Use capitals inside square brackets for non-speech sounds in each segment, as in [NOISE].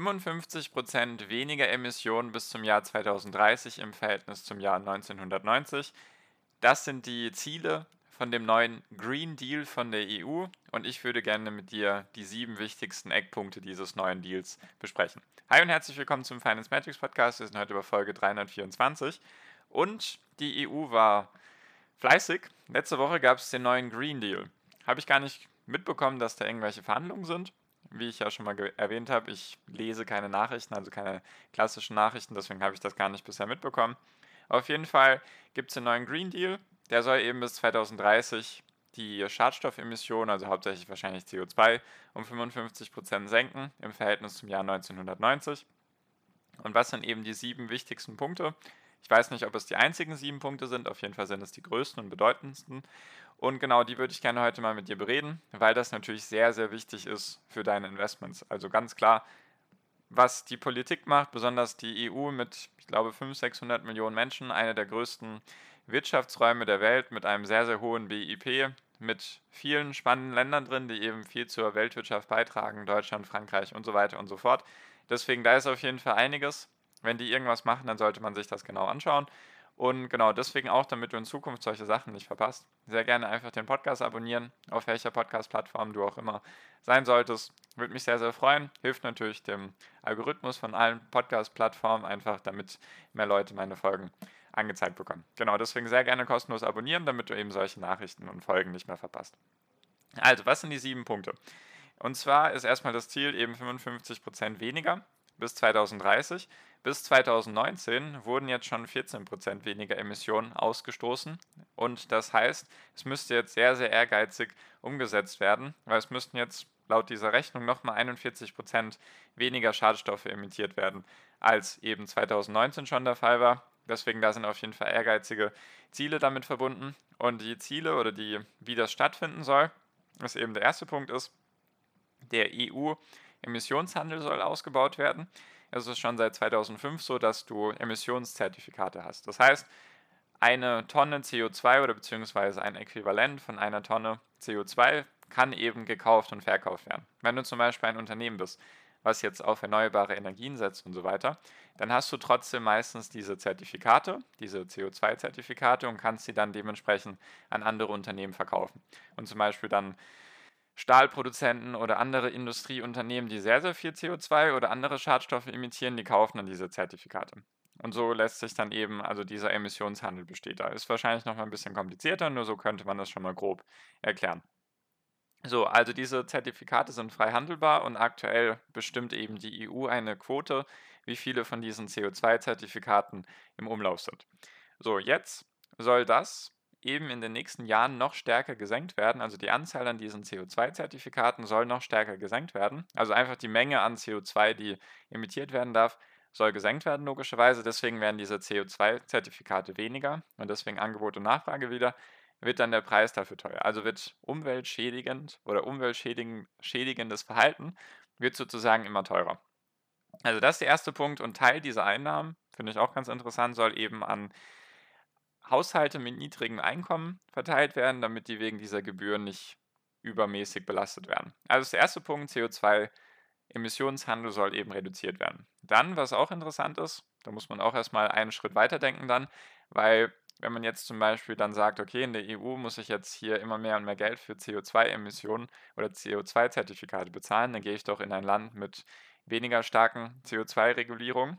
55% weniger Emissionen bis zum Jahr 2030 im Verhältnis zum Jahr 1990. Das sind die Ziele von dem neuen Green Deal von der EU und ich würde gerne mit dir die sieben wichtigsten Eckpunkte dieses neuen Deals besprechen. Hi und herzlich willkommen zum Finance Matrix Podcast. Wir sind heute über Folge 324 und die EU war fleißig. Letzte Woche gab es den neuen Green Deal. Habe ich gar nicht mitbekommen, dass da irgendwelche Verhandlungen sind wie ich ja schon mal erwähnt habe, ich lese keine Nachrichten, also keine klassischen Nachrichten, deswegen habe ich das gar nicht bisher mitbekommen. Auf jeden Fall gibt es den neuen Green Deal, der soll eben bis 2030 die Schadstoffemissionen, also hauptsächlich wahrscheinlich CO2, um 55% senken im Verhältnis zum Jahr 1990. Und was sind eben die sieben wichtigsten Punkte? Ich weiß nicht, ob es die einzigen sieben Punkte sind, auf jeden Fall sind es die größten und bedeutendsten. Und genau die würde ich gerne heute mal mit dir bereden, weil das natürlich sehr, sehr wichtig ist für deine Investments. Also ganz klar, was die Politik macht, besonders die EU mit, ich glaube, 500, 600 Millionen Menschen, eine der größten Wirtschaftsräume der Welt mit einem sehr, sehr hohen BIP, mit vielen spannenden Ländern drin, die eben viel zur Weltwirtschaft beitragen, Deutschland, Frankreich und so weiter und so fort. Deswegen, da ist auf jeden Fall einiges. Wenn die irgendwas machen, dann sollte man sich das genau anschauen. Und genau deswegen auch, damit du in Zukunft solche Sachen nicht verpasst, sehr gerne einfach den Podcast abonnieren, auf welcher Podcast-Plattform du auch immer sein solltest. Würde mich sehr, sehr freuen. Hilft natürlich dem Algorithmus von allen Podcast-Plattformen einfach, damit mehr Leute meine Folgen angezeigt bekommen. Genau, deswegen sehr gerne kostenlos abonnieren, damit du eben solche Nachrichten und Folgen nicht mehr verpasst. Also, was sind die sieben Punkte? Und zwar ist erstmal das Ziel eben 55% weniger bis 2030. Bis 2019 wurden jetzt schon 14% weniger Emissionen ausgestoßen. Und das heißt, es müsste jetzt sehr, sehr ehrgeizig umgesetzt werden, weil es müssten jetzt laut dieser Rechnung nochmal 41% weniger Schadstoffe emittiert werden, als eben 2019 schon der Fall war. Deswegen da sind auf jeden Fall ehrgeizige Ziele damit verbunden. Und die Ziele oder die, wie das stattfinden soll, was eben der erste Punkt ist, der EU-Emissionshandel soll ausgebaut werden ist es schon seit 2005 so, dass du Emissionszertifikate hast. Das heißt, eine Tonne CO2 oder beziehungsweise ein Äquivalent von einer Tonne CO2 kann eben gekauft und verkauft werden. Wenn du zum Beispiel ein Unternehmen bist, was jetzt auf erneuerbare Energien setzt und so weiter, dann hast du trotzdem meistens diese Zertifikate, diese CO2-Zertifikate und kannst sie dann dementsprechend an andere Unternehmen verkaufen. Und zum Beispiel dann Stahlproduzenten oder andere Industrieunternehmen, die sehr, sehr viel CO2 oder andere Schadstoffe emittieren, die kaufen dann diese Zertifikate. Und so lässt sich dann eben, also dieser Emissionshandel besteht da. Ist wahrscheinlich noch mal ein bisschen komplizierter, nur so könnte man das schon mal grob erklären. So, also diese Zertifikate sind frei handelbar und aktuell bestimmt eben die EU eine Quote, wie viele von diesen CO2-Zertifikaten im Umlauf sind. So, jetzt soll das eben in den nächsten Jahren noch stärker gesenkt werden. Also die Anzahl an diesen CO2-Zertifikaten soll noch stärker gesenkt werden. Also einfach die Menge an CO2, die emittiert werden darf, soll gesenkt werden, logischerweise. Deswegen werden diese CO2-Zertifikate weniger und deswegen Angebot und Nachfrage wieder, wird dann der Preis dafür teuer. Also wird umweltschädigend oder umweltschädigendes Verhalten wird sozusagen immer teurer. Also das ist der erste Punkt und Teil dieser Einnahmen, finde ich auch ganz interessant, soll eben an Haushalte mit niedrigem Einkommen verteilt werden, damit die wegen dieser Gebühren nicht übermäßig belastet werden. Also der erste Punkt, CO2-Emissionshandel soll eben reduziert werden. Dann, was auch interessant ist, da muss man auch erstmal einen Schritt weiter denken dann, weil wenn man jetzt zum Beispiel dann sagt, okay, in der EU muss ich jetzt hier immer mehr und mehr Geld für CO2-Emissionen oder CO2-Zertifikate bezahlen, dann gehe ich doch in ein Land mit weniger starken CO2-Regulierungen.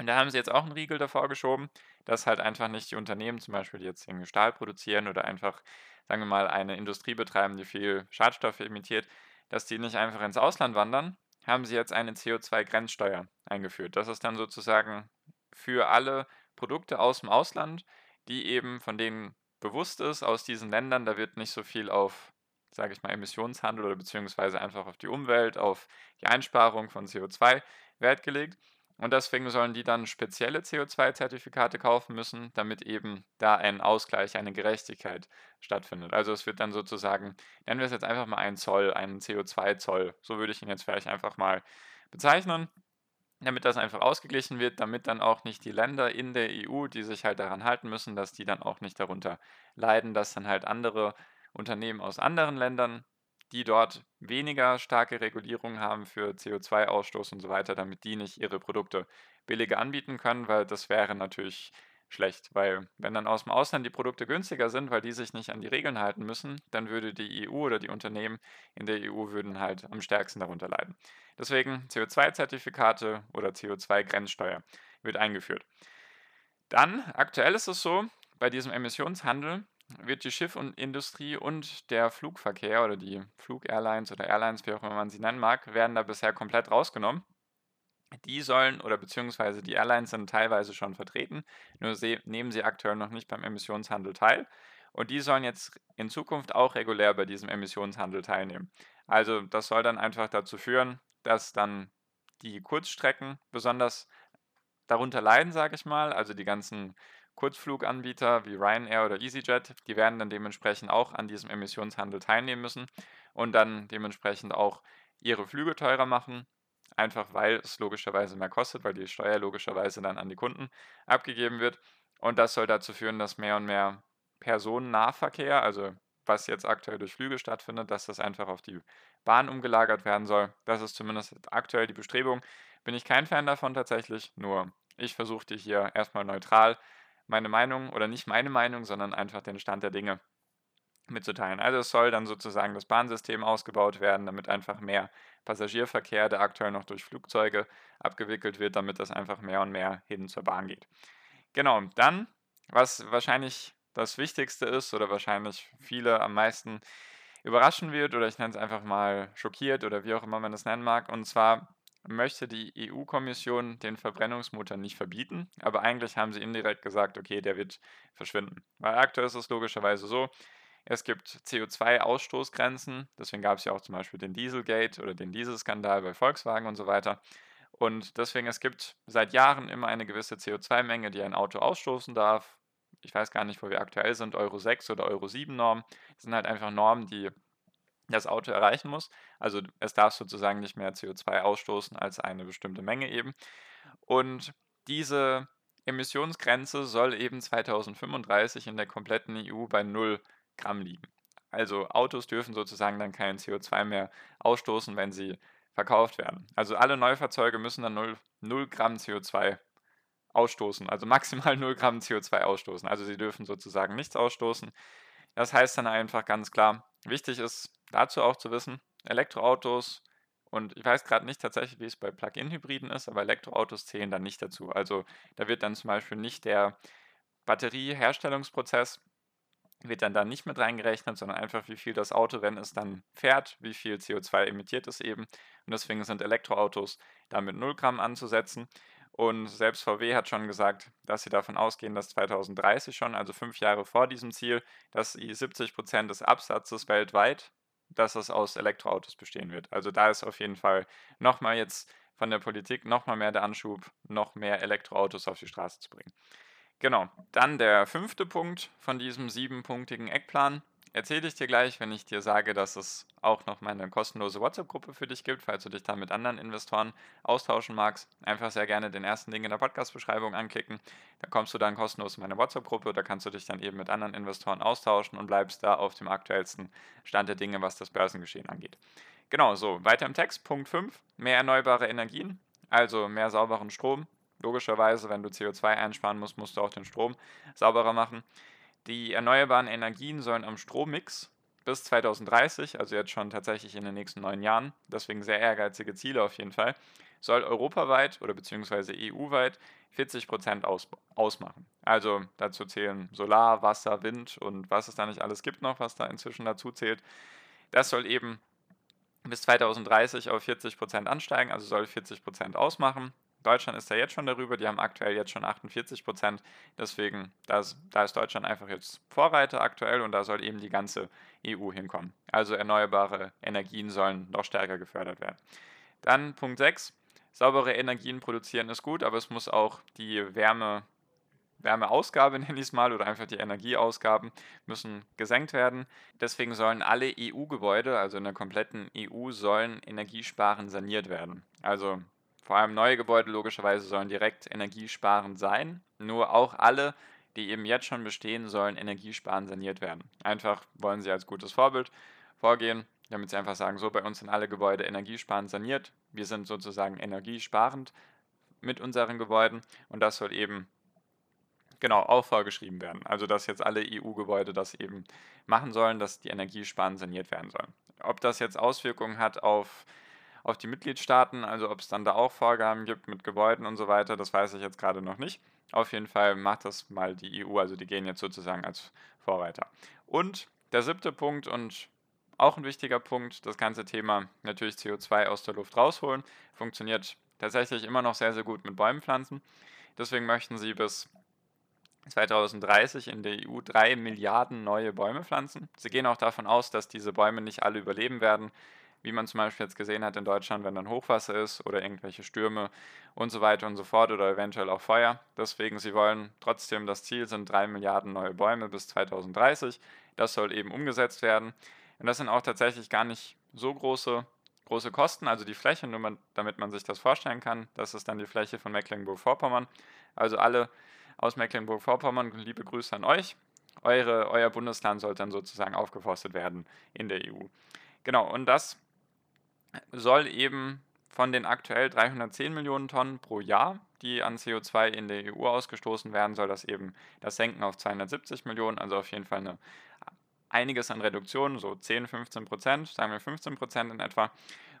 Und da haben sie jetzt auch einen Riegel davor geschoben dass halt einfach nicht die Unternehmen, zum Beispiel, die jetzt irgendwie Stahl produzieren oder einfach, sagen wir mal, eine Industrie betreiben, die viel Schadstoffe emittiert, dass die nicht einfach ins Ausland wandern, haben sie jetzt eine CO2-Grenzsteuer eingeführt. Das ist dann sozusagen für alle Produkte aus dem Ausland, die eben von denen bewusst ist, aus diesen Ländern, da wird nicht so viel auf sage ich mal, Emissionshandel oder beziehungsweise einfach auf die Umwelt, auf die Einsparung von CO2 Wert gelegt. Und deswegen sollen die dann spezielle CO2-Zertifikate kaufen müssen, damit eben da ein Ausgleich, eine Gerechtigkeit stattfindet. Also es wird dann sozusagen, nennen wir es jetzt einfach mal einen Zoll, einen CO2-Zoll. So würde ich ihn jetzt vielleicht einfach mal bezeichnen, damit das einfach ausgeglichen wird, damit dann auch nicht die Länder in der EU, die sich halt daran halten müssen, dass die dann auch nicht darunter leiden, dass dann halt andere Unternehmen aus anderen Ländern die dort weniger starke Regulierungen haben für CO2-Ausstoß und so weiter, damit die nicht ihre Produkte billiger anbieten können, weil das wäre natürlich schlecht, weil wenn dann aus dem Ausland die Produkte günstiger sind, weil die sich nicht an die Regeln halten müssen, dann würde die EU oder die Unternehmen in der EU würden halt am stärksten darunter leiden. Deswegen CO2-Zertifikate oder CO2-Grenzsteuer wird eingeführt. Dann, aktuell ist es so, bei diesem Emissionshandel wird die Schiffindustrie und der Flugverkehr oder die Flug-Airlines oder Airlines, wie auch immer man sie nennen mag, werden da bisher komplett rausgenommen. Die sollen oder beziehungsweise die Airlines sind teilweise schon vertreten, nur nehmen sie aktuell noch nicht beim Emissionshandel teil. Und die sollen jetzt in Zukunft auch regulär bei diesem Emissionshandel teilnehmen. Also das soll dann einfach dazu führen, dass dann die Kurzstrecken besonders darunter leiden, sage ich mal. Also die ganzen Kurzfluganbieter wie Ryanair oder EasyJet, die werden dann dementsprechend auch an diesem Emissionshandel teilnehmen müssen und dann dementsprechend auch ihre Flüge teurer machen, einfach weil es logischerweise mehr kostet, weil die Steuer logischerweise dann an die Kunden abgegeben wird. Und das soll dazu führen, dass mehr und mehr Personennahverkehr, also was jetzt aktuell durch Flüge stattfindet, dass das einfach auf die Bahn umgelagert werden soll. Das ist zumindest aktuell die Bestrebung. Bin ich kein Fan davon tatsächlich, nur ich versuche dir hier erstmal neutral meine Meinung oder nicht meine Meinung, sondern einfach den Stand der Dinge mitzuteilen. Also es soll dann sozusagen das Bahnsystem ausgebaut werden, damit einfach mehr Passagierverkehr, der aktuell noch durch Flugzeuge abgewickelt wird, damit das einfach mehr und mehr hin zur Bahn geht. Genau, dann, was wahrscheinlich das Wichtigste ist oder wahrscheinlich viele am meisten überraschen wird oder ich nenne es einfach mal schockiert oder wie auch immer man es nennen mag, und zwar möchte die EU-Kommission den Verbrennungsmotor nicht verbieten, aber eigentlich haben sie indirekt gesagt, okay, der wird verschwinden. Weil aktuell ist es logischerweise so, es gibt CO2-Ausstoßgrenzen, deswegen gab es ja auch zum Beispiel den Dieselgate oder den Dieselskandal bei Volkswagen und so weiter. Und deswegen, es gibt seit Jahren immer eine gewisse CO2-Menge, die ein Auto ausstoßen darf. Ich weiß gar nicht, wo wir aktuell sind, Euro 6 oder Euro 7 Normen. Das sind halt einfach Normen, die das Auto erreichen muss. Also es darf sozusagen nicht mehr CO2 ausstoßen als eine bestimmte Menge eben. Und diese Emissionsgrenze soll eben 2035 in der kompletten EU bei 0 Gramm liegen. Also Autos dürfen sozusagen dann kein CO2 mehr ausstoßen, wenn sie verkauft werden. Also alle Neufahrzeuge müssen dann 0, 0 Gramm CO2 ausstoßen, also maximal [LAUGHS] 0 Gramm CO2 ausstoßen. Also sie dürfen sozusagen nichts ausstoßen. Das heißt dann einfach ganz klar, wichtig ist dazu auch zu wissen, Elektroautos und ich weiß gerade nicht tatsächlich, wie es bei Plug-in-Hybriden ist, aber Elektroautos zählen dann nicht dazu. Also da wird dann zum Beispiel nicht der Batterieherstellungsprozess wird dann da nicht mit reingerechnet, sondern einfach wie viel das Auto, wenn es dann fährt, wie viel CO2 emittiert es eben. Und deswegen sind Elektroautos da mit 0 Gramm anzusetzen. Und selbst VW hat schon gesagt, dass sie davon ausgehen, dass 2030 schon, also fünf Jahre vor diesem Ziel, dass 70 Prozent des Absatzes weltweit, dass es aus Elektroautos bestehen wird. Also da ist auf jeden Fall nochmal jetzt von der Politik nochmal mehr der Anschub, noch mehr Elektroautos auf die Straße zu bringen. Genau, dann der fünfte Punkt von diesem siebenpunktigen Eckplan erzähle ich dir gleich, wenn ich dir sage, dass es auch noch meine kostenlose WhatsApp-Gruppe für dich gibt, falls du dich da mit anderen Investoren austauschen magst. Einfach sehr gerne den ersten Link in der Podcast-Beschreibung anklicken. Da kommst du dann kostenlos in meine WhatsApp-Gruppe. Da kannst du dich dann eben mit anderen Investoren austauschen und bleibst da auf dem aktuellsten Stand der Dinge, was das Börsengeschehen angeht. Genau, so, weiter im Text. Punkt 5. Mehr erneuerbare Energien, also mehr sauberen Strom. Logischerweise, wenn du CO2 einsparen musst, musst du auch den Strom sauberer machen. Die erneuerbaren Energien sollen am Strommix bis 2030, also jetzt schon tatsächlich in den nächsten neun Jahren, deswegen sehr ehrgeizige Ziele auf jeden Fall, soll europaweit oder beziehungsweise EU-weit 40 Prozent aus, ausmachen. Also dazu zählen Solar, Wasser, Wind und was es da nicht alles gibt noch, was da inzwischen dazu zählt. Das soll eben bis 2030 auf 40 Prozent ansteigen, also soll 40 Prozent ausmachen. Deutschland ist da jetzt schon darüber, die haben aktuell jetzt schon 48 Prozent. Deswegen, das, da ist Deutschland einfach jetzt Vorreiter aktuell und da soll eben die ganze EU hinkommen. Also erneuerbare Energien sollen noch stärker gefördert werden. Dann Punkt 6. Saubere Energien produzieren ist gut, aber es muss auch die Wärme Wärmeausgabe, [LAUGHS] nenne ich es mal, oder einfach die Energieausgaben müssen gesenkt werden. Deswegen sollen alle EU-Gebäude, also in der kompletten EU, sollen energiesparend saniert werden. Also vor allem neue Gebäude logischerweise sollen direkt energiesparend sein. Nur auch alle, die eben jetzt schon bestehen, sollen energiesparend saniert werden. Einfach wollen sie als gutes Vorbild vorgehen, damit sie einfach sagen, so bei uns sind alle Gebäude energiesparend saniert. Wir sind sozusagen energiesparend mit unseren Gebäuden und das soll eben genau auch vorgeschrieben werden. Also dass jetzt alle EU-Gebäude das eben machen sollen, dass die Energiesparend saniert werden sollen. Ob das jetzt Auswirkungen hat auf, auf die Mitgliedstaaten, also ob es dann da auch Vorgaben gibt mit Gebäuden und so weiter, das weiß ich jetzt gerade noch nicht. Auf jeden Fall macht das mal die EU, also die gehen jetzt sozusagen als Vorreiter. Und der siebte Punkt und auch ein wichtiger Punkt, das ganze Thema natürlich CO2 aus der Luft rausholen, funktioniert tatsächlich immer noch sehr, sehr gut mit Bäumen pflanzen. Deswegen möchten sie bis 2030 in der EU drei Milliarden neue Bäume pflanzen. Sie gehen auch davon aus, dass diese Bäume nicht alle überleben werden, wie man zum Beispiel jetzt gesehen hat in Deutschland, wenn dann Hochwasser ist oder irgendwelche Stürme und so weiter und so fort oder eventuell auch Feuer. Deswegen, sie wollen trotzdem, das Ziel sind drei Milliarden neue Bäume bis 2030. Das soll eben umgesetzt werden. Und das sind auch tatsächlich gar nicht so große, große Kosten. Also die Fläche, nur man, damit man sich das vorstellen kann, das ist dann die Fläche von Mecklenburg-Vorpommern. Also alle aus Mecklenburg-Vorpommern, liebe Grüße an euch. Eure, euer Bundesland sollte dann sozusagen aufgeforstet werden in der EU. Genau, und das soll eben von den aktuell 310 Millionen Tonnen pro Jahr, die an CO2 in der EU ausgestoßen werden, soll das eben das senken auf 270 Millionen, also auf jeden Fall eine, einiges an Reduktionen, so 10, 15 Prozent, sagen wir 15 Prozent in etwa.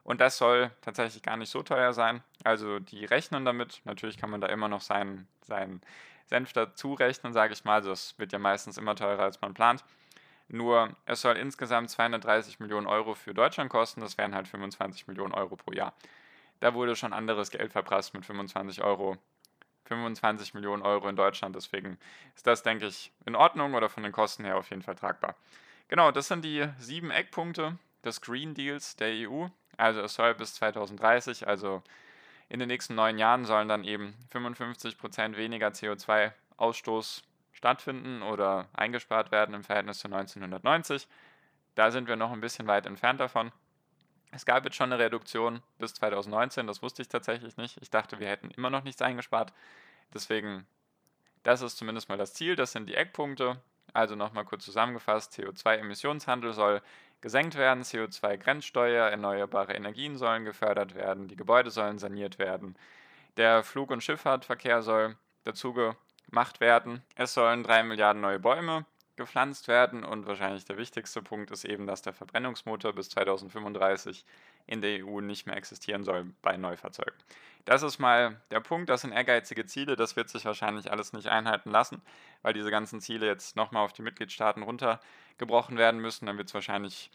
Und das soll tatsächlich gar nicht so teuer sein. Also die rechnen damit. Natürlich kann man da immer noch seinen, seinen Senf dazu rechnen, sage ich mal. Das wird ja meistens immer teurer, als man plant. Nur es soll insgesamt 230 Millionen Euro für Deutschland kosten. Das wären halt 25 Millionen Euro pro Jahr. Da wurde schon anderes Geld verprasst mit 25 Euro. 25 Millionen Euro in Deutschland. Deswegen ist das, denke ich, in Ordnung oder von den Kosten her auf jeden Fall tragbar. Genau, das sind die sieben Eckpunkte des Green Deals der EU. Also es soll bis 2030, also in den nächsten neun Jahren sollen dann eben 55 Prozent weniger CO2-Ausstoß stattfinden oder eingespart werden im Verhältnis zu 1990. Da sind wir noch ein bisschen weit entfernt davon. Es gab jetzt schon eine Reduktion bis 2019, das wusste ich tatsächlich nicht. Ich dachte, wir hätten immer noch nichts eingespart. Deswegen, das ist zumindest mal das Ziel, das sind die Eckpunkte. Also nochmal kurz zusammengefasst, CO2-Emissionshandel soll gesenkt werden, CO2-Grenzsteuer, erneuerbare Energien sollen gefördert werden, die Gebäude sollen saniert werden, der Flug- und Schifffahrtverkehr soll dazu gemacht werden, es sollen drei Milliarden neue Bäume gepflanzt werden und wahrscheinlich der wichtigste Punkt ist eben, dass der Verbrennungsmotor bis 2035 in der EU nicht mehr existieren soll bei Neufahrzeugen. Das ist mal der Punkt, das sind ehrgeizige Ziele, das wird sich wahrscheinlich alles nicht einhalten lassen, weil diese ganzen Ziele jetzt nochmal auf die Mitgliedstaaten runtergebrochen werden müssen. Dann wird es wahrscheinlich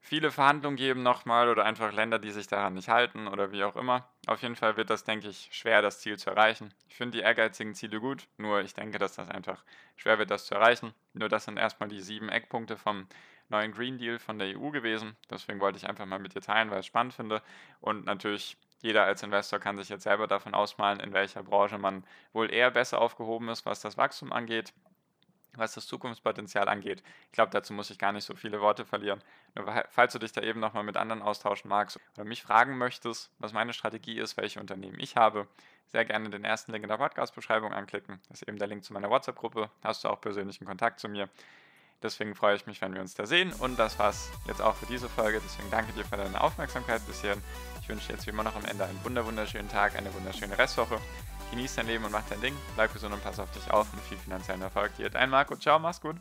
viele Verhandlungen geben nochmal oder einfach Länder, die sich daran nicht halten oder wie auch immer. Auf jeden Fall wird das, denke ich, schwer, das Ziel zu erreichen. Ich finde die ehrgeizigen Ziele gut, nur ich denke, dass das einfach schwer wird, das zu erreichen. Nur das sind erstmal die sieben Eckpunkte vom neuen Green Deal von der EU gewesen. Deswegen wollte ich einfach mal mit dir teilen, weil ich es spannend finde. Und natürlich jeder als Investor kann sich jetzt selber davon ausmalen, in welcher Branche man wohl eher besser aufgehoben ist, was das Wachstum angeht, was das Zukunftspotenzial angeht. Ich glaube, dazu muss ich gar nicht so viele Worte verlieren. Nur falls du dich da eben nochmal mit anderen austauschen magst oder mich fragen möchtest, was meine Strategie ist, welche Unternehmen ich habe, sehr gerne den ersten Link in der Podcast-Beschreibung anklicken. Das ist eben der Link zu meiner WhatsApp-Gruppe. Hast du auch persönlichen Kontakt zu mir. Deswegen freue ich mich, wenn wir uns da sehen. Und das war's jetzt auch für diese Folge. Deswegen danke dir für deine Aufmerksamkeit bisher. Ich wünsche dir jetzt wie immer noch am Ende einen wunderschönen Tag, eine wunderschöne Restwoche. Genieß dein Leben und mach dein Ding. Bleib gesund und pass auf dich auf und viel finanziellen Erfolg dir. Dein Marco. Ciao, mach's gut.